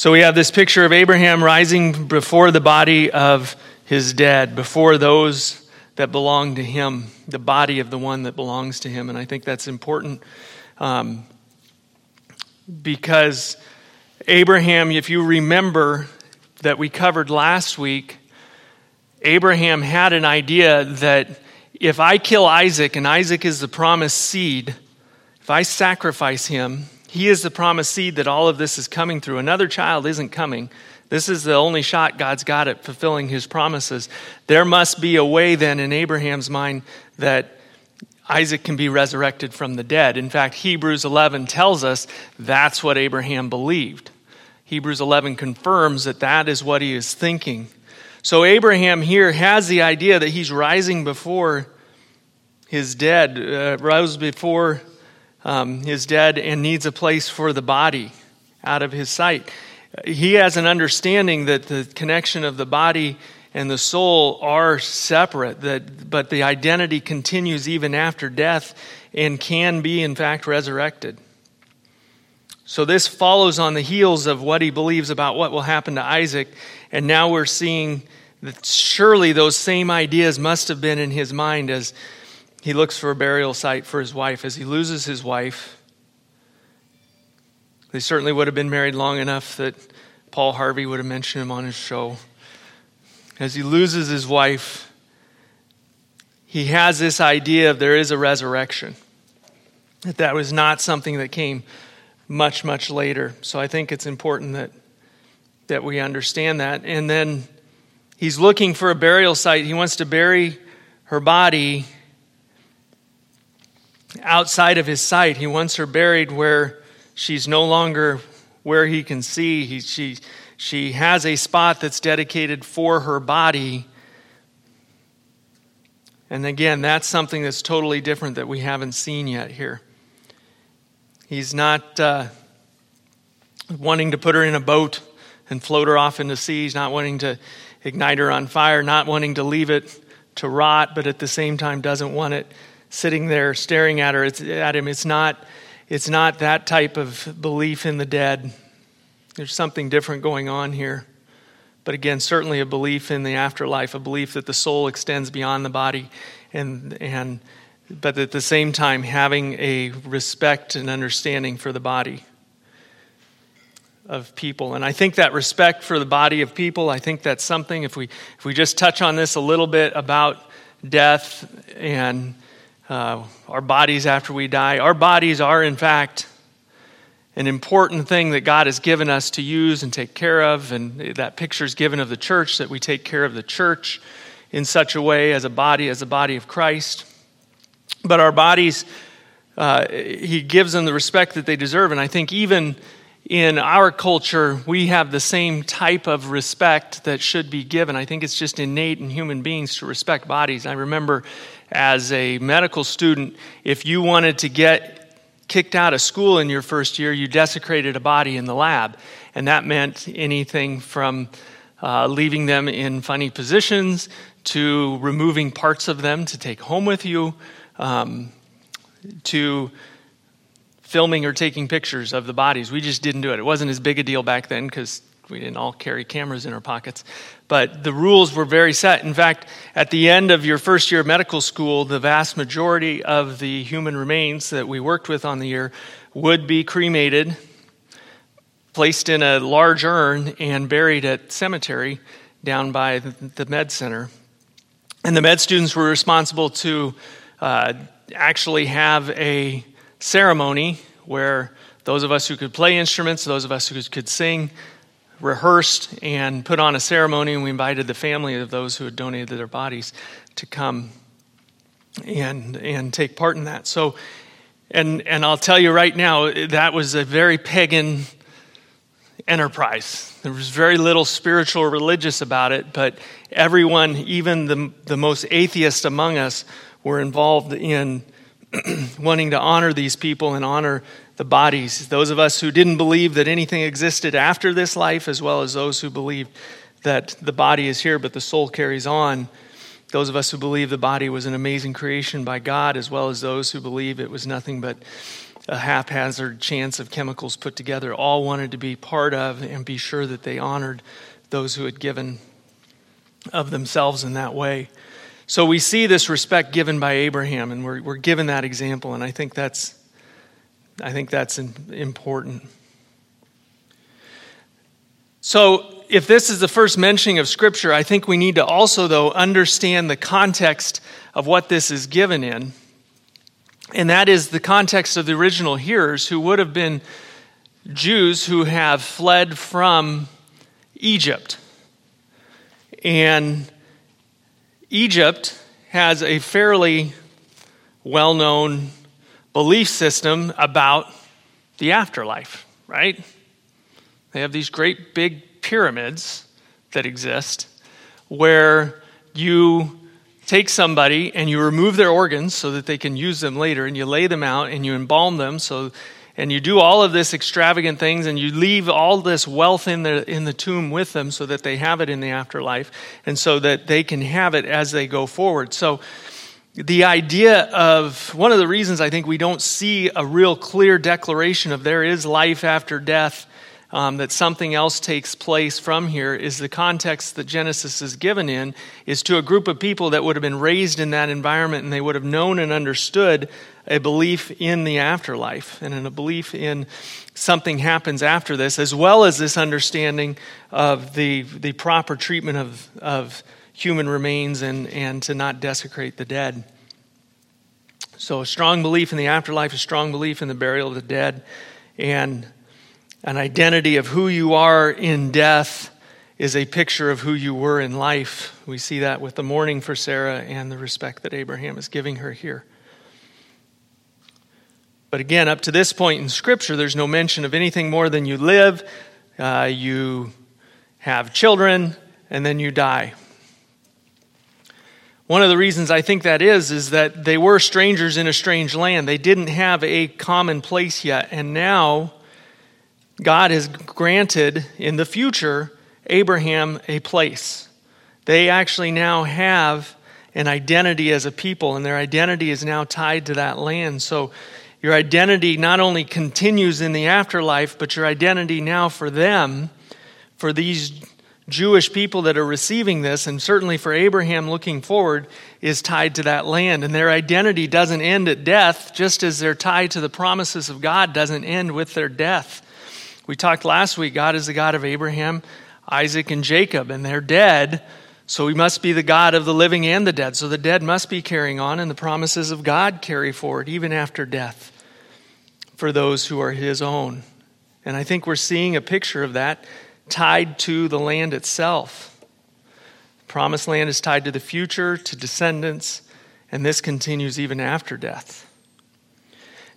So we have this picture of Abraham rising before the body of his dead, before those that belong to him, the body of the one that belongs to him. And I think that's important um, because Abraham, if you remember that we covered last week, Abraham had an idea that if I kill Isaac, and Isaac is the promised seed, if I sacrifice him, he is the promised seed that all of this is coming through. Another child isn't coming. This is the only shot God's got at fulfilling his promises. There must be a way then in Abraham's mind that Isaac can be resurrected from the dead. In fact, Hebrews 11 tells us that's what Abraham believed. Hebrews 11 confirms that that is what he is thinking. So Abraham here has the idea that he's rising before his dead, uh, rose before um, is dead and needs a place for the body out of his sight. He has an understanding that the connection of the body and the soul are separate, that, but the identity continues even after death and can be, in fact, resurrected. So, this follows on the heels of what he believes about what will happen to Isaac, and now we're seeing that surely those same ideas must have been in his mind as he looks for a burial site for his wife. As he loses his wife, they certainly would have been married long enough that Paul Harvey would have mentioned him on his show. As he loses his wife, he has this idea of there is a resurrection. That that was not something that came much, much later. So I think it's important that, that we understand that. And then he's looking for a burial site. He wants to bury her body outside of his sight. He wants her buried where she's no longer where he can see. He, she, she has a spot that's dedicated for her body. And again, that's something that's totally different that we haven't seen yet here. He's not uh, wanting to put her in a boat and float her off into sea. He's not wanting to ignite her on fire, not wanting to leave it to rot, but at the same time doesn't want it sitting there staring at her at him. It's not it's not that type of belief in the dead. There's something different going on here. But again certainly a belief in the afterlife a belief that the soul extends beyond the body and and but at the same time having a respect and understanding for the body of people. And i think that respect for the body of people i think that's something if we if we just touch on this a little bit about death and uh, our bodies after we die. Our bodies are, in fact, an important thing that God has given us to use and take care of. And that picture is given of the church, that we take care of the church in such a way as a body, as a body of Christ. But our bodies, uh, He gives them the respect that they deserve. And I think even in our culture, we have the same type of respect that should be given. I think it's just innate in human beings to respect bodies. I remember as a medical student, if you wanted to get kicked out of school in your first year, you desecrated a body in the lab. And that meant anything from uh, leaving them in funny positions to removing parts of them to take home with you um, to filming or taking pictures of the bodies. We just didn't do it. It wasn't as big a deal back then because we didn't all carry cameras in our pockets. But the rules were very set. In fact, at the end of your first year of medical school, the vast majority of the human remains that we worked with on the year would be cremated, placed in a large urn, and buried at cemetery down by the med center. And the med students were responsible to uh, actually have a ceremony where those of us who could play instruments, those of us who could sing, rehearsed and put on a ceremony, and we invited the family of those who had donated their bodies to come and and take part in that. So, and and I'll tell you right now, that was a very pagan enterprise. There was very little spiritual or religious about it, but everyone, even the the most atheist among us, were involved in wanting to honor these people and honor the bodies. Those of us who didn't believe that anything existed after this life, as well as those who believed that the body is here but the soul carries on. Those of us who believe the body was an amazing creation by God, as well as those who believe it was nothing but a haphazard chance of chemicals put together, all wanted to be part of and be sure that they honored those who had given of themselves in that way. So we see this respect given by Abraham, and we're, we're given that example, and I think that's, I think that's important. So, if this is the first mentioning of Scripture, I think we need to also, though, understand the context of what this is given in. And that is the context of the original hearers, who would have been Jews who have fled from Egypt. And Egypt has a fairly well known belief system about the afterlife, right? They have these great big pyramids that exist where you take somebody and you remove their organs so that they can use them later and you lay them out and you embalm them so and you do all of this extravagant things and you leave all this wealth in the in the tomb with them so that they have it in the afterlife and so that they can have it as they go forward so the idea of one of the reasons I think we don't see a real clear declaration of there is life after death um, that something else takes place from here is the context that Genesis is given in is to a group of people that would have been raised in that environment and they would have known and understood a belief in the afterlife and in a belief in something happens after this, as well as this understanding of the, the proper treatment of, of human remains and, and to not desecrate the dead. So, a strong belief in the afterlife, a strong belief in the burial of the dead, and an identity of who you are in death is a picture of who you were in life. We see that with the mourning for Sarah and the respect that Abraham is giving her here. But again, up to this point in Scripture, there's no mention of anything more than you live, uh, you have children, and then you die. One of the reasons I think that is, is that they were strangers in a strange land. They didn't have a common place yet. And now God has granted in the future Abraham a place. They actually now have an identity as a people, and their identity is now tied to that land. So your identity not only continues in the afterlife, but your identity now for them, for these Jewish people that are receiving this, and certainly for Abraham looking forward, is tied to that land. And their identity doesn't end at death, just as their tie to the promises of God doesn't end with their death. We talked last week, God is the God of Abraham, Isaac, and Jacob, and they're dead. So he must be the God of the living and the dead. So the dead must be carrying on, and the promises of God carry forward even after death for those who are his own. And I think we're seeing a picture of that tied to the land itself. Promised land is tied to the future, to descendants, and this continues even after death.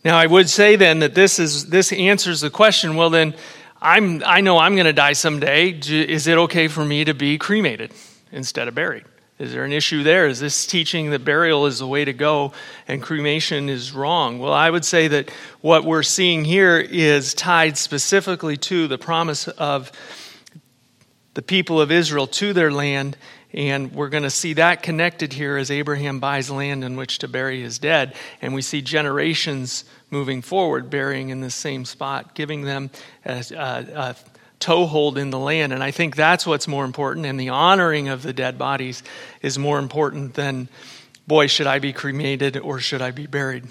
Now, I would say then that this, is, this answers the question well, then, I'm, I know I'm going to die someday. Is it okay for me to be cremated instead of buried? Is there an issue there? Is this teaching that burial is the way to go and cremation is wrong? Well, I would say that what we're seeing here is tied specifically to the promise of the people of Israel to their land and we're going to see that connected here as Abraham buys land in which to bury his dead. And we see generations moving forward burying in the same spot, giving them a, a, a toehold in the land. And I think that's what's more important. And the honoring of the dead bodies is more important than, boy, should I be cremated or should I be buried?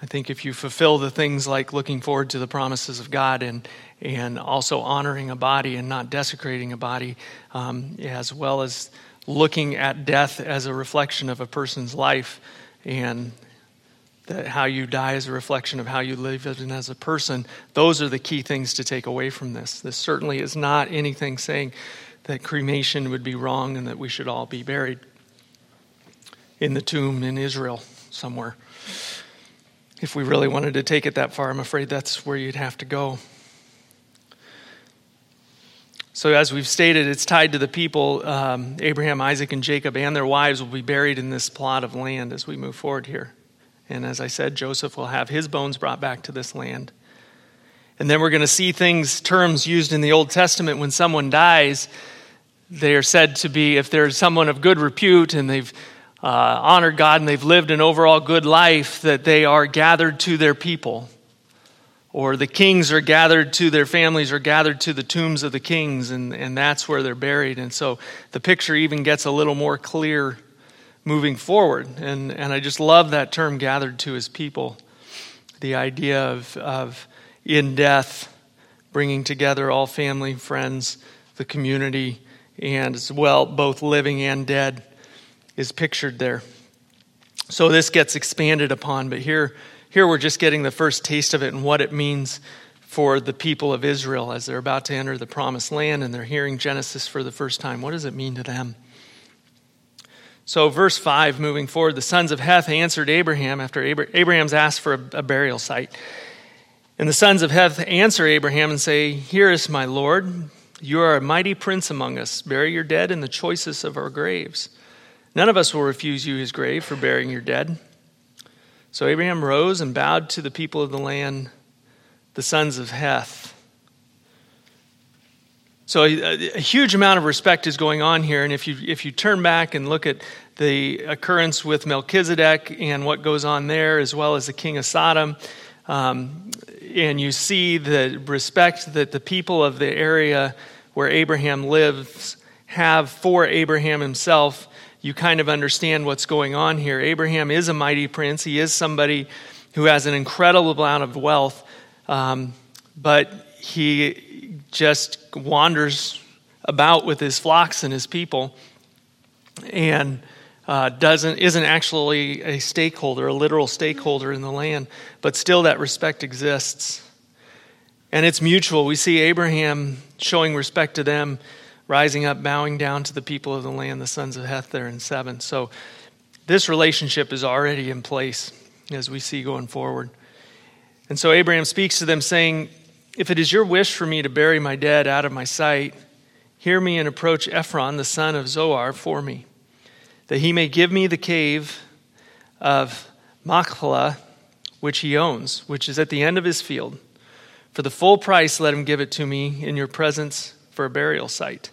I think if you fulfill the things like looking forward to the promises of God and, and also honoring a body and not desecrating a body, um, as well as looking at death as a reflection of a person's life and that how you die is a reflection of how you live as a person. Those are the key things to take away from this. This certainly is not anything saying that cremation would be wrong and that we should all be buried in the tomb in Israel somewhere. If we really wanted to take it that far, I'm afraid that's where you'd have to go. So, as we've stated, it's tied to the people um, Abraham, Isaac, and Jacob, and their wives will be buried in this plot of land as we move forward here. And as I said, Joseph will have his bones brought back to this land. And then we're going to see things, terms used in the Old Testament when someone dies. They are said to be, if there's someone of good repute and they've uh, honored God and they've lived an overall good life, that they are gathered to their people. Or the kings are gathered to their families, or gathered to the tombs of the kings, and, and that's where they're buried. And so the picture even gets a little more clear moving forward. And, and I just love that term, gathered to his people. The idea of, of in death, bringing together all family, friends, the community, and as well, both living and dead is pictured there. So this gets expanded upon, but here, here we're just getting the first taste of it and what it means for the people of Israel as they're about to enter the promised land and they're hearing Genesis for the first time. What does it mean to them? So, verse 5, moving forward, the sons of Heth answered Abraham after Abraham's asked for a, a burial site. And the sons of Heth answer Abraham and say, Here is my Lord. You are a mighty prince among us. Bury your dead in the choicest of our graves. None of us will refuse you his grave for burying your dead. So Abraham rose and bowed to the people of the land, the sons of Heth. So a, a, huge amount of respect is going on here, and if you if you turn back and look at the occurrence with Melchizedek and what goes on there, as well as the king of Sodom, um, and you see the respect that the people of the area where Abraham lives have for Abraham himself, you kind of understand what's going on here. Abraham is a mighty prince, he is somebody who has an incredible amount of wealth, um, but he just wanders about with his flocks and his people and uh, doesn't isn't actually a stakeholder, a literal stakeholder in the land, but still that respect exists. And it's mutual. We see Abraham showing respect to them rising up, bowing down to the people of the land, the sons of Heth there in 7. So this relationship is already in place as we see going forward. And so Abraham speaks to them, saying, If it is your wish for me to bury my dead out of my sight, hear me and approach Ephron, the son of Zohar, for me, that he may give me the cave of Machpelah, which he owns, which is at the end of his field. For the full price, let him give it to me in your presence for a burial site.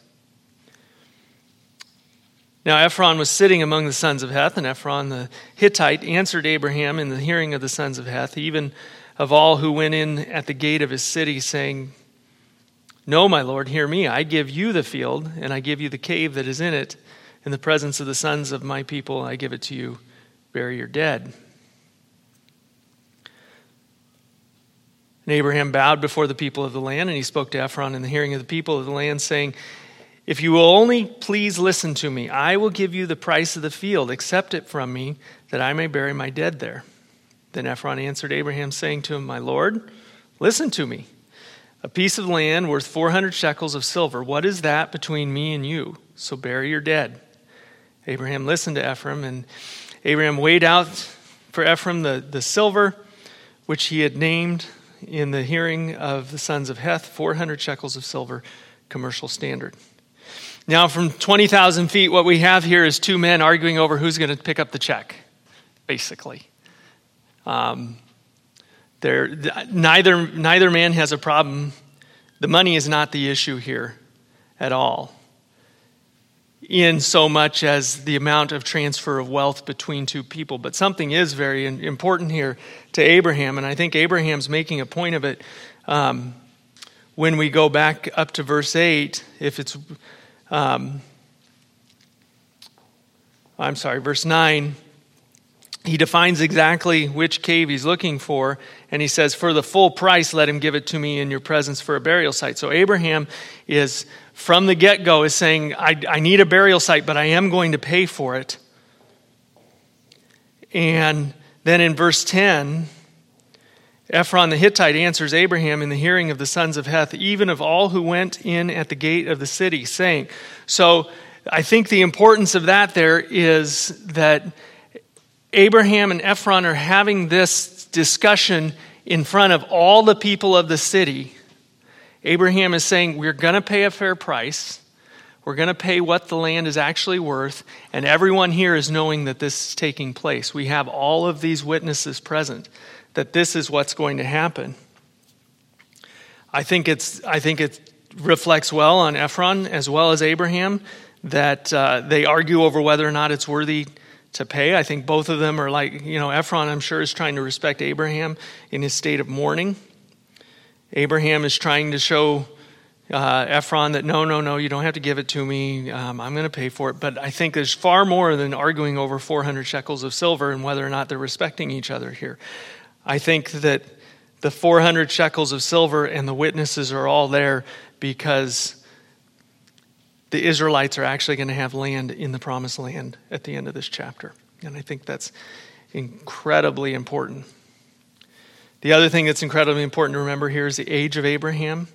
Now, Ephron was sitting among the sons of Heth, and Ephron the Hittite answered Abraham in the hearing of the sons of Heth, even of all who went in at the gate of his city, saying, No, my Lord, hear me. I give you the field, and I give you the cave that is in it. In the presence of the sons of my people, I give it to you. Bury your dead. And Abraham bowed before the people of the land, and he spoke to Ephron in the hearing of the people of the land, saying, if you will only please listen to me, I will give you the price of the field. Accept it from me, that I may bury my dead there. Then Ephron answered Abraham, saying to him, My Lord, listen to me. A piece of land worth 400 shekels of silver. What is that between me and you? So bury your dead. Abraham listened to Ephron, and Abraham weighed out for Ephron the, the silver, which he had named in the hearing of the sons of Heth, 400 shekels of silver, commercial standard. Now, from 20,000 feet, what we have here is two men arguing over who's going to pick up the check, basically. Um, neither, neither man has a problem. The money is not the issue here at all, in so much as the amount of transfer of wealth between two people. But something is very important here to Abraham, and I think Abraham's making a point of it. Um, when we go back up to verse 8, if it's um, I'm sorry, verse 9, he defines exactly which cave he's looking for, and he says, For the full price, let him give it to me in your presence for a burial site. So Abraham is, from the get go, is saying, I, I need a burial site, but I am going to pay for it. And then in verse 10, Ephron the Hittite answers Abraham in the hearing of the sons of Heth, even of all who went in at the gate of the city, saying, So I think the importance of that there is that Abraham and Ephron are having this discussion in front of all the people of the city. Abraham is saying, We're going to pay a fair price. We're going to pay what the land is actually worth. And everyone here is knowing that this is taking place. We have all of these witnesses present that this is what's going to happen. I think, it's, I think it reflects well on Ephron as well as Abraham that uh, they argue over whether or not it's worthy to pay. I think both of them are like, you know, Ephron, I'm sure, is trying to respect Abraham in his state of mourning. Abraham is trying to show uh, Ephron that no, no, no, you don't have to give it to me. Um, I'm going to pay for it. But I think there's far more than arguing over 400 shekels of silver and whether or not they're respecting each other here. I think that the 400 shekels of silver and the witnesses are all there because the Israelites are actually going to have land in the promised land at the end of this chapter. And I think that's incredibly important. The other thing that's incredibly important to remember here is the age of Abraham.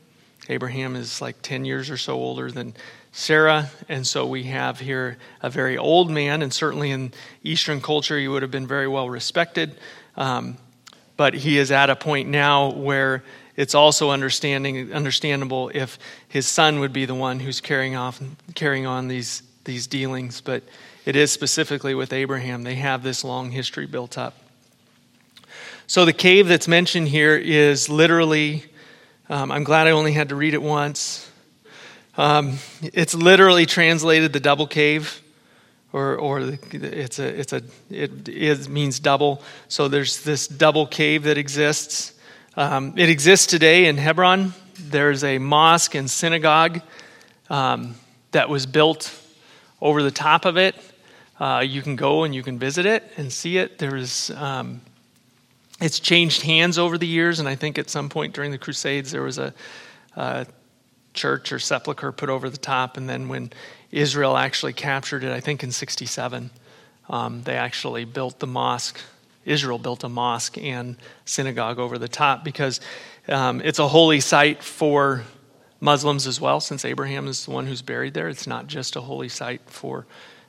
Abraham is like 10 years or so older than Sarah, and so we have here a very old man, and certainly in Eastern culture, he would have been very well respected. Um, but he is at a point now where it's also understanding understandable if his son would be the one who's carrying off carrying on these these dealings but it is specifically with Abraham they have this long history built up so the cave that's mentioned here is literally um, I'm glad I only had to read it once um, it's literally translated the double cave or, or it's a, it's a, it is, means double. So there's this double cave that exists. Um, it exists today in Hebron. There's a mosque and synagogue um, that was built over the top of it. Uh, you can go and you can visit it and see it. There's, um, it's changed hands over the years, and I think at some point during the Crusades there was a, a church or sepulcher put over the top, and then when Israel actually captured it, I think in 67. Um, they actually built the mosque. Israel built a mosque and synagogue over the top because um, it's a holy site for Muslims as well, since Abraham is the one who's buried there. It's not just a holy site for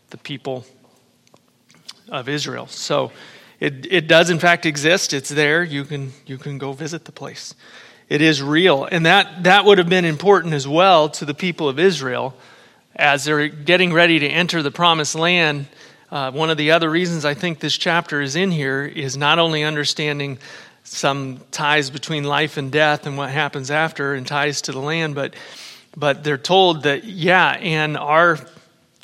the people of Israel. So it, it does, in fact, exist. It's there. You can, you can go visit the place. It is real. And that, that would have been important as well to the people of Israel as they're getting ready to enter the promised land, uh, one of the other reasons I think this chapter is in here is not only understanding some ties between life and death and what happens after and ties to the land, but but they're told that yeah, and our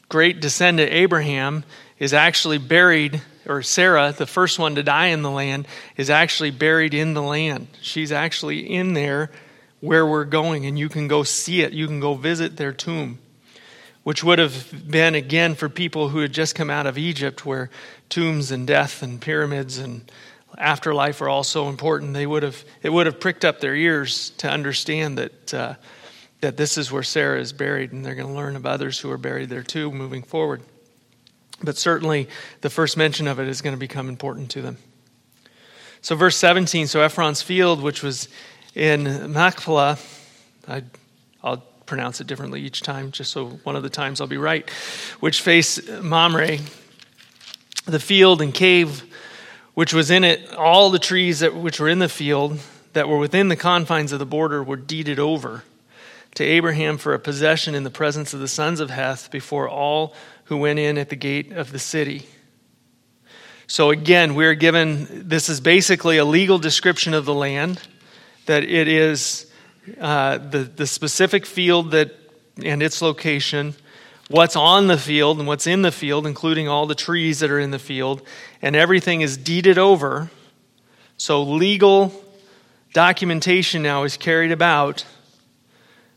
great descendant Abraham is actually buried, or Sarah, the first one to die in the land, is actually buried in the land. She's actually in there where we're going, and you can go see it. You can go visit their tomb which would have been again for people who had just come out of Egypt, where tombs and death and pyramids and afterlife are all so important. They would have it would have pricked up their ears to understand that uh, that this is where Sarah is buried, and they're going to learn of others who are buried there too, moving forward. But certainly, the first mention of it is going to become important to them. So, verse 17 so Ephron's field, which was in Machpelah, I, I'll pronounce it differently each time, just so one of the times I'll be right, which face Mamre, the field and cave which was in it, all the trees that, which were in the field that were within the confines of the border were deeded over to Abraham for a possession in the presence of the sons of Heth before all who went in at the gate of the city. So again, we're given this is basically a legal description of the land, that it is uh, the, the specific field that and its location, what's on the field and what's in the field, including all the trees that are in the field, and everything is deeded over. So legal documentation now is carried about.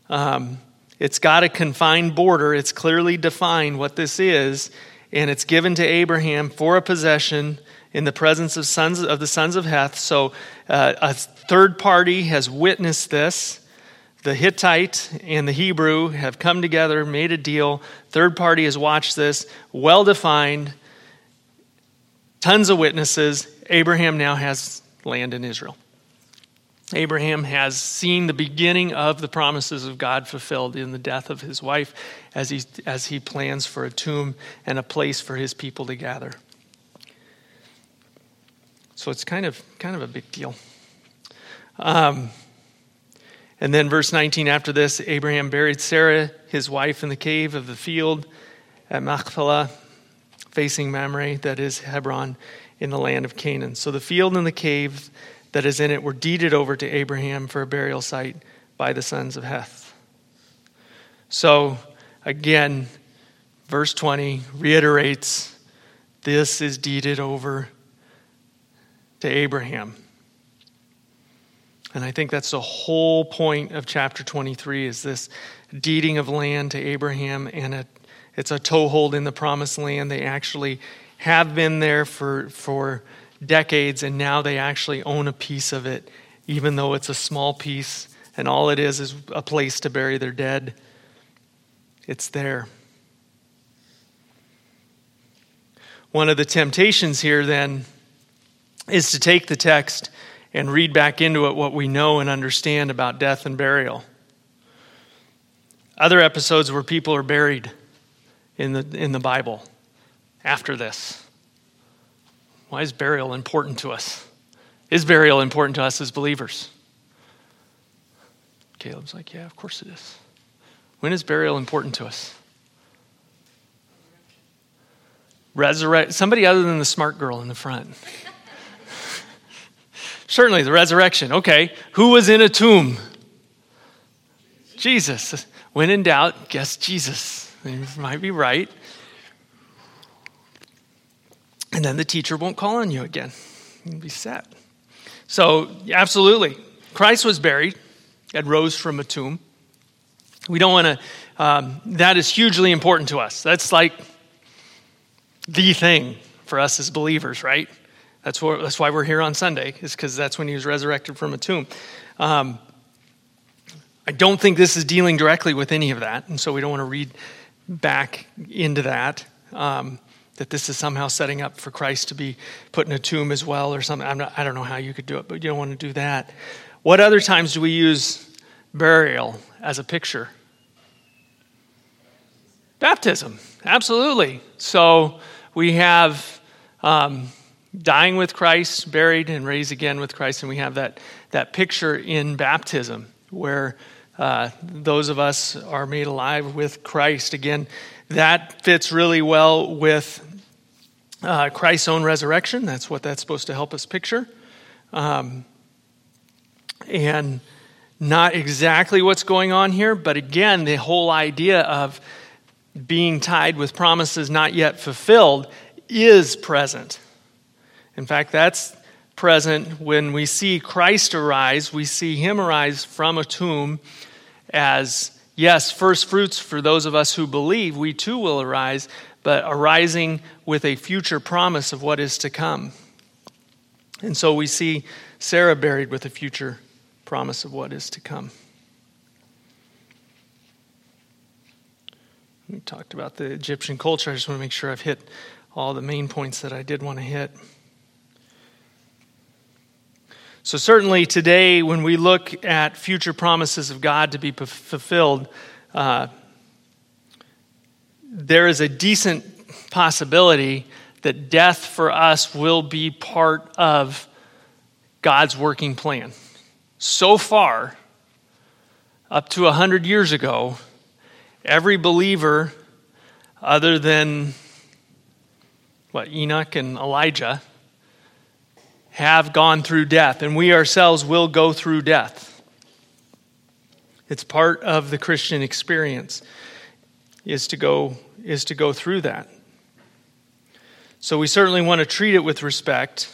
Um, it's got a confined border. It's clearly defined what this is, and it's given to Abraham for a possession in the presence of sons of the sons of Heth. So uh, a third party has witnessed this the Hittite and the Hebrew have come together, made a deal. Third party has watched this, well defined, tons of witnesses. Abraham now has land in Israel. Abraham has seen the beginning of the promises of God fulfilled in the death of his wife as he, as he plans for a tomb and a place for his people to gather. So it's kind of, kind of a big deal. Um, and then, verse 19 after this, Abraham buried Sarah, his wife, in the cave of the field at Machpelah, facing Mamre, that is Hebron, in the land of Canaan. So the field and the cave that is in it were deeded over to Abraham for a burial site by the sons of Heth. So, again, verse 20 reiterates this is deeded over to Abraham. And I think that's the whole point of chapter 23 is this deeding of land to Abraham and it's a toehold in the promised land. They actually have been there for, for decades and now they actually own a piece of it, even though it's a small piece and all it is is a place to bury their dead. It's there. One of the temptations here then is to take the text and read back into it what we know and understand about death and burial. Other episodes where people are buried in the, in the Bible after this. Why is burial important to us? Is burial important to us as believers? Caleb's like, Yeah, of course it is. When is burial important to us? Resurrect somebody other than the smart girl in the front. Certainly, the resurrection. Okay, who was in a tomb? Jesus. When in doubt, guess Jesus. You might be right. And then the teacher won't call on you again. You'll be set. So, absolutely. Christ was buried and rose from a tomb. We don't want to, um, that is hugely important to us. That's like the thing for us as believers, right? That's, what, that's why we're here on Sunday, is because that's when he was resurrected from a tomb. Um, I don't think this is dealing directly with any of that, and so we don't want to read back into that. Um, that this is somehow setting up for Christ to be put in a tomb as well or something. Not, i don't know how you could do it, but you don't want to do that. What other times do we use burial as a picture? Baptism, absolutely. So we have um, dying with Christ, buried, and raised again with Christ, and we have that, that picture in baptism where uh, those of us are made alive with Christ. Again, that fits really well with uh, Christ's own resurrection. That's what that's supposed to help us picture. Um, and not exactly what's going on here, but again, the whole idea of being tied with promises not yet fulfilled is present. In fact, that's present when we see Christ arise. We see him arise from a tomb as, yes, first fruits for those of us who believe. We too will arise, but arising with a future promise of what is to come. And so we see Sarah buried with a future promise of what is to come. We talked about the Egyptian culture. I just want to make sure I've hit all the main points that I did want to hit. So, certainly today, when we look at future promises of God to be fulfilled, uh, there is a decent possibility that death for us will be part of God's working plan. So far, up to 100 years ago, every believer, other than what Enoch and Elijah, have gone through death, and we ourselves will go through death. It's part of the Christian experience is to go is to go through that. So we certainly want to treat it with respect,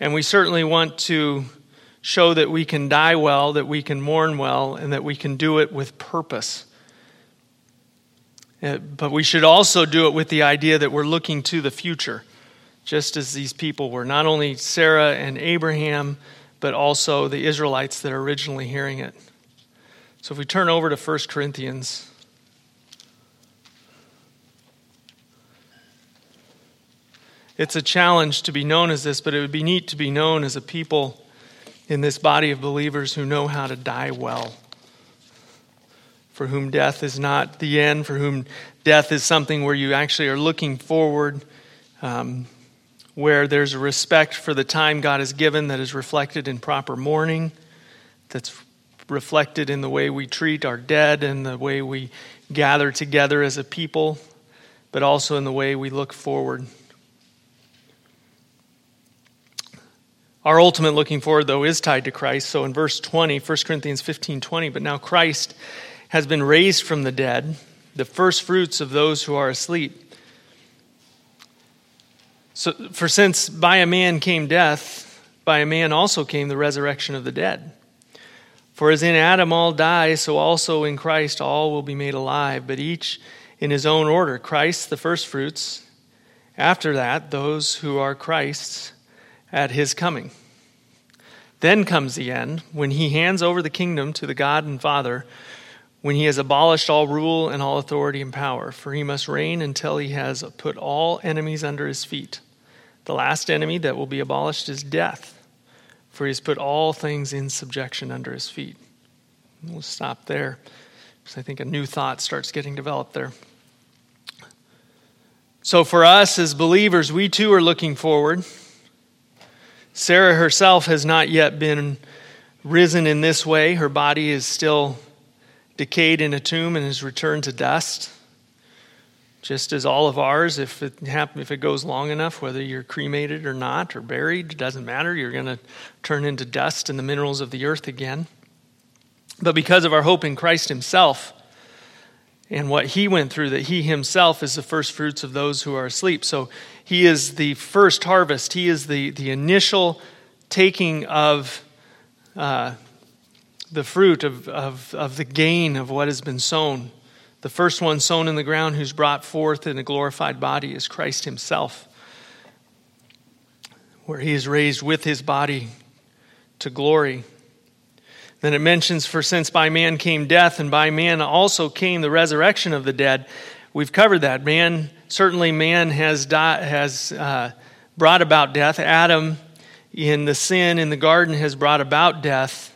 and we certainly want to show that we can die well, that we can mourn well, and that we can do it with purpose. Uh, but we should also do it with the idea that we're looking to the future, just as these people were. Not only Sarah and Abraham, but also the Israelites that are originally hearing it. So if we turn over to 1 Corinthians It's a challenge to be known as this, but it would be neat to be known as a people in this body of believers who know how to die well. For whom death is not the end, for whom death is something where you actually are looking forward, um, where there's a respect for the time God has given that is reflected in proper mourning, that's reflected in the way we treat our dead and the way we gather together as a people, but also in the way we look forward Our ultimate looking forward, though, is tied to Christ. So in verse 20, 1 Corinthians 15 20, but now Christ has been raised from the dead, the first fruits of those who are asleep. So, for since by a man came death, by a man also came the resurrection of the dead. For as in Adam all die, so also in Christ all will be made alive, but each in his own order. Christ the firstfruits, after that, those who are Christ's at his coming. Then comes the end, when he hands over the kingdom to the God and Father, when he has abolished all rule and all authority and power, for he must reign until he has put all enemies under his feet. The last enemy that will be abolished is death, for he has put all things in subjection under his feet. We'll stop there, because I think a new thought starts getting developed there. So, for us as believers, we too are looking forward. Sarah herself has not yet been risen in this way. Her body is still decayed in a tomb and has returned to dust. Just as all of ours, if it happen, if it goes long enough, whether you're cremated or not, or buried, it doesn't matter. You're going to turn into dust and the minerals of the earth again. But because of our hope in Christ Himself, and what he went through, that he himself is the first fruits of those who are asleep. So he is the first harvest, he is the, the initial taking of uh, the fruit of, of, of the gain of what has been sown. The first one sown in the ground, who's brought forth in a glorified body, is Christ himself, where he is raised with his body to glory. Then it mentions, For since by man came death, and by man also came the resurrection of the dead. We've covered that. Man, certainly, man has, di- has uh, brought about death. Adam, in the sin in the garden, has brought about death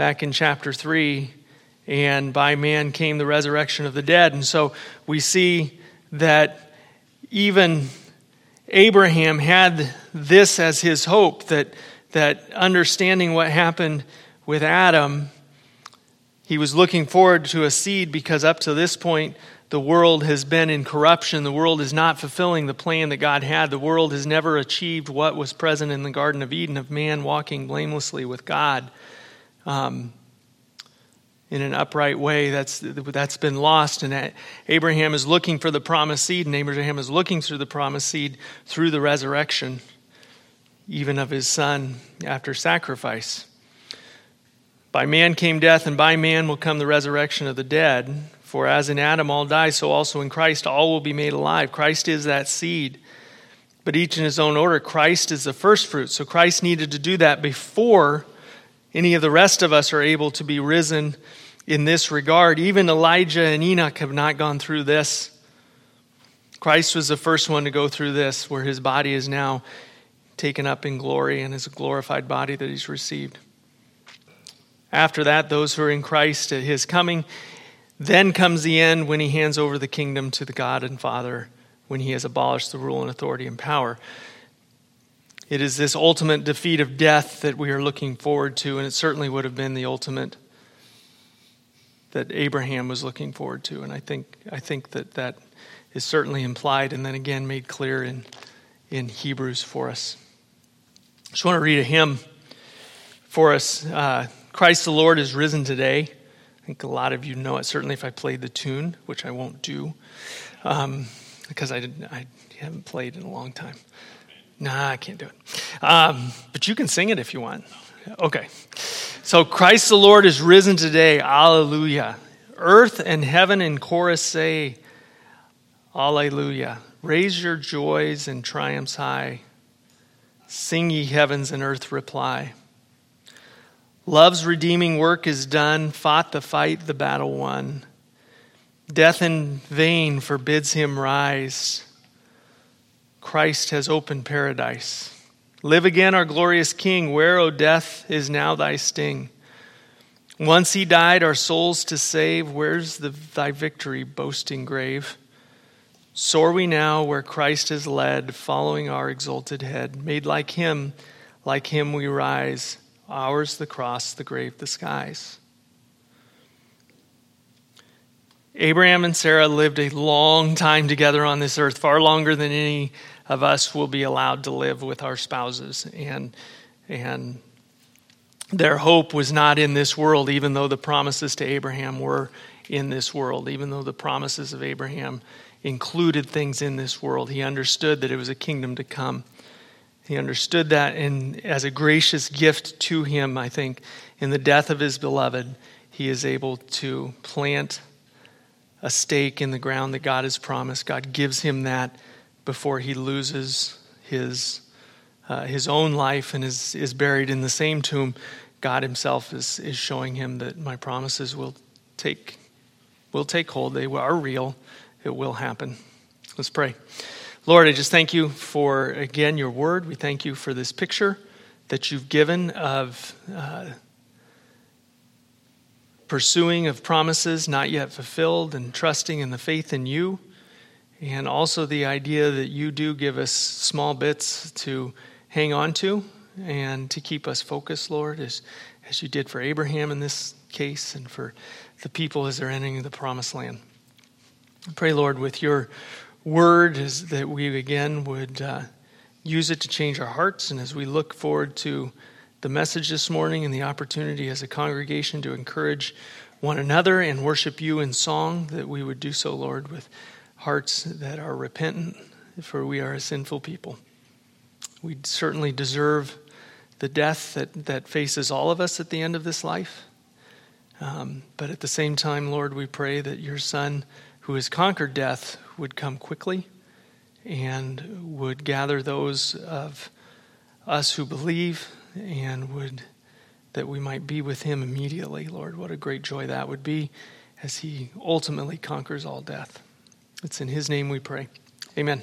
back in chapter 3. And by man came the resurrection of the dead. And so we see that even Abraham had this as his hope that, that understanding what happened with Adam, he was looking forward to a seed because up to this point, the world has been in corruption. The world is not fulfilling the plan that God had. The world has never achieved what was present in the Garden of Eden of man walking blamelessly with God um, in an upright way. That's, that's been lost. And Abraham is looking for the promised seed, and Abraham is looking through the promised seed through the resurrection, even of his son after sacrifice. By man came death, and by man will come the resurrection of the dead. For as in Adam all die, so also in Christ all will be made alive. Christ is that seed, but each in his own order. Christ is the first fruit. So Christ needed to do that before any of the rest of us are able to be risen in this regard. Even Elijah and Enoch have not gone through this. Christ was the first one to go through this, where his body is now taken up in glory and is a glorified body that he's received. After that, those who are in Christ at his coming. Then comes the end when he hands over the kingdom to the God and Father, when he has abolished the rule and authority and power. It is this ultimate defeat of death that we are looking forward to, and it certainly would have been the ultimate that Abraham was looking forward to. And I think, I think that that is certainly implied and then again made clear in, in Hebrews for us. I just want to read a hymn for us. Uh, Christ the Lord is risen today. I think a lot of you know it, certainly if I played the tune, which I won't do, um, because I, didn't, I haven't played in a long time. Nah, I can't do it. Um, but you can sing it if you want. Okay. So Christ the Lord is risen today. Alleluia. Earth and heaven in chorus say, Alleluia. Raise your joys and triumphs high. Sing ye heavens and earth reply. Love's redeeming work is done, fought the fight, the battle won. Death in vain forbids him rise. Christ has opened paradise. Live again, our glorious King. Where, O death, is now thy sting? Once he died our souls to save. Where's the, thy victory, boasting grave? Soar we now where Christ has led, following our exalted head. Made like him, like him we rise. Ours the cross, the grave, the skies. Abraham and Sarah lived a long time together on this earth, far longer than any of us will be allowed to live with our spouses. And, and their hope was not in this world, even though the promises to Abraham were in this world, even though the promises of Abraham included things in this world. He understood that it was a kingdom to come. He understood that, and as a gracious gift to him, I think, in the death of his beloved, he is able to plant a stake in the ground that God has promised. God gives him that before he loses his, uh, his own life and is, is buried in the same tomb. God himself is, is showing him that my promises will take, will take hold. They are real. It will happen. Let's pray. Lord, I just thank you for, again, your word. We thank you for this picture that you've given of uh, pursuing of promises not yet fulfilled and trusting in the faith in you. And also the idea that you do give us small bits to hang on to and to keep us focused, Lord, as, as you did for Abraham in this case and for the people as they're entering the promised land. I pray, Lord, with your word, is that we again would uh, use it to change our hearts. And as we look forward to the message this morning and the opportunity as a congregation to encourage one another and worship you in song, that we would do so, Lord, with hearts that are repentant, for we are a sinful people. We certainly deserve the death that, that faces all of us at the end of this life. Um, but at the same time, Lord, we pray that your Son, who has conquered death, would come quickly and would gather those of us who believe and would that we might be with him immediately. Lord, what a great joy that would be as he ultimately conquers all death. It's in his name we pray. Amen.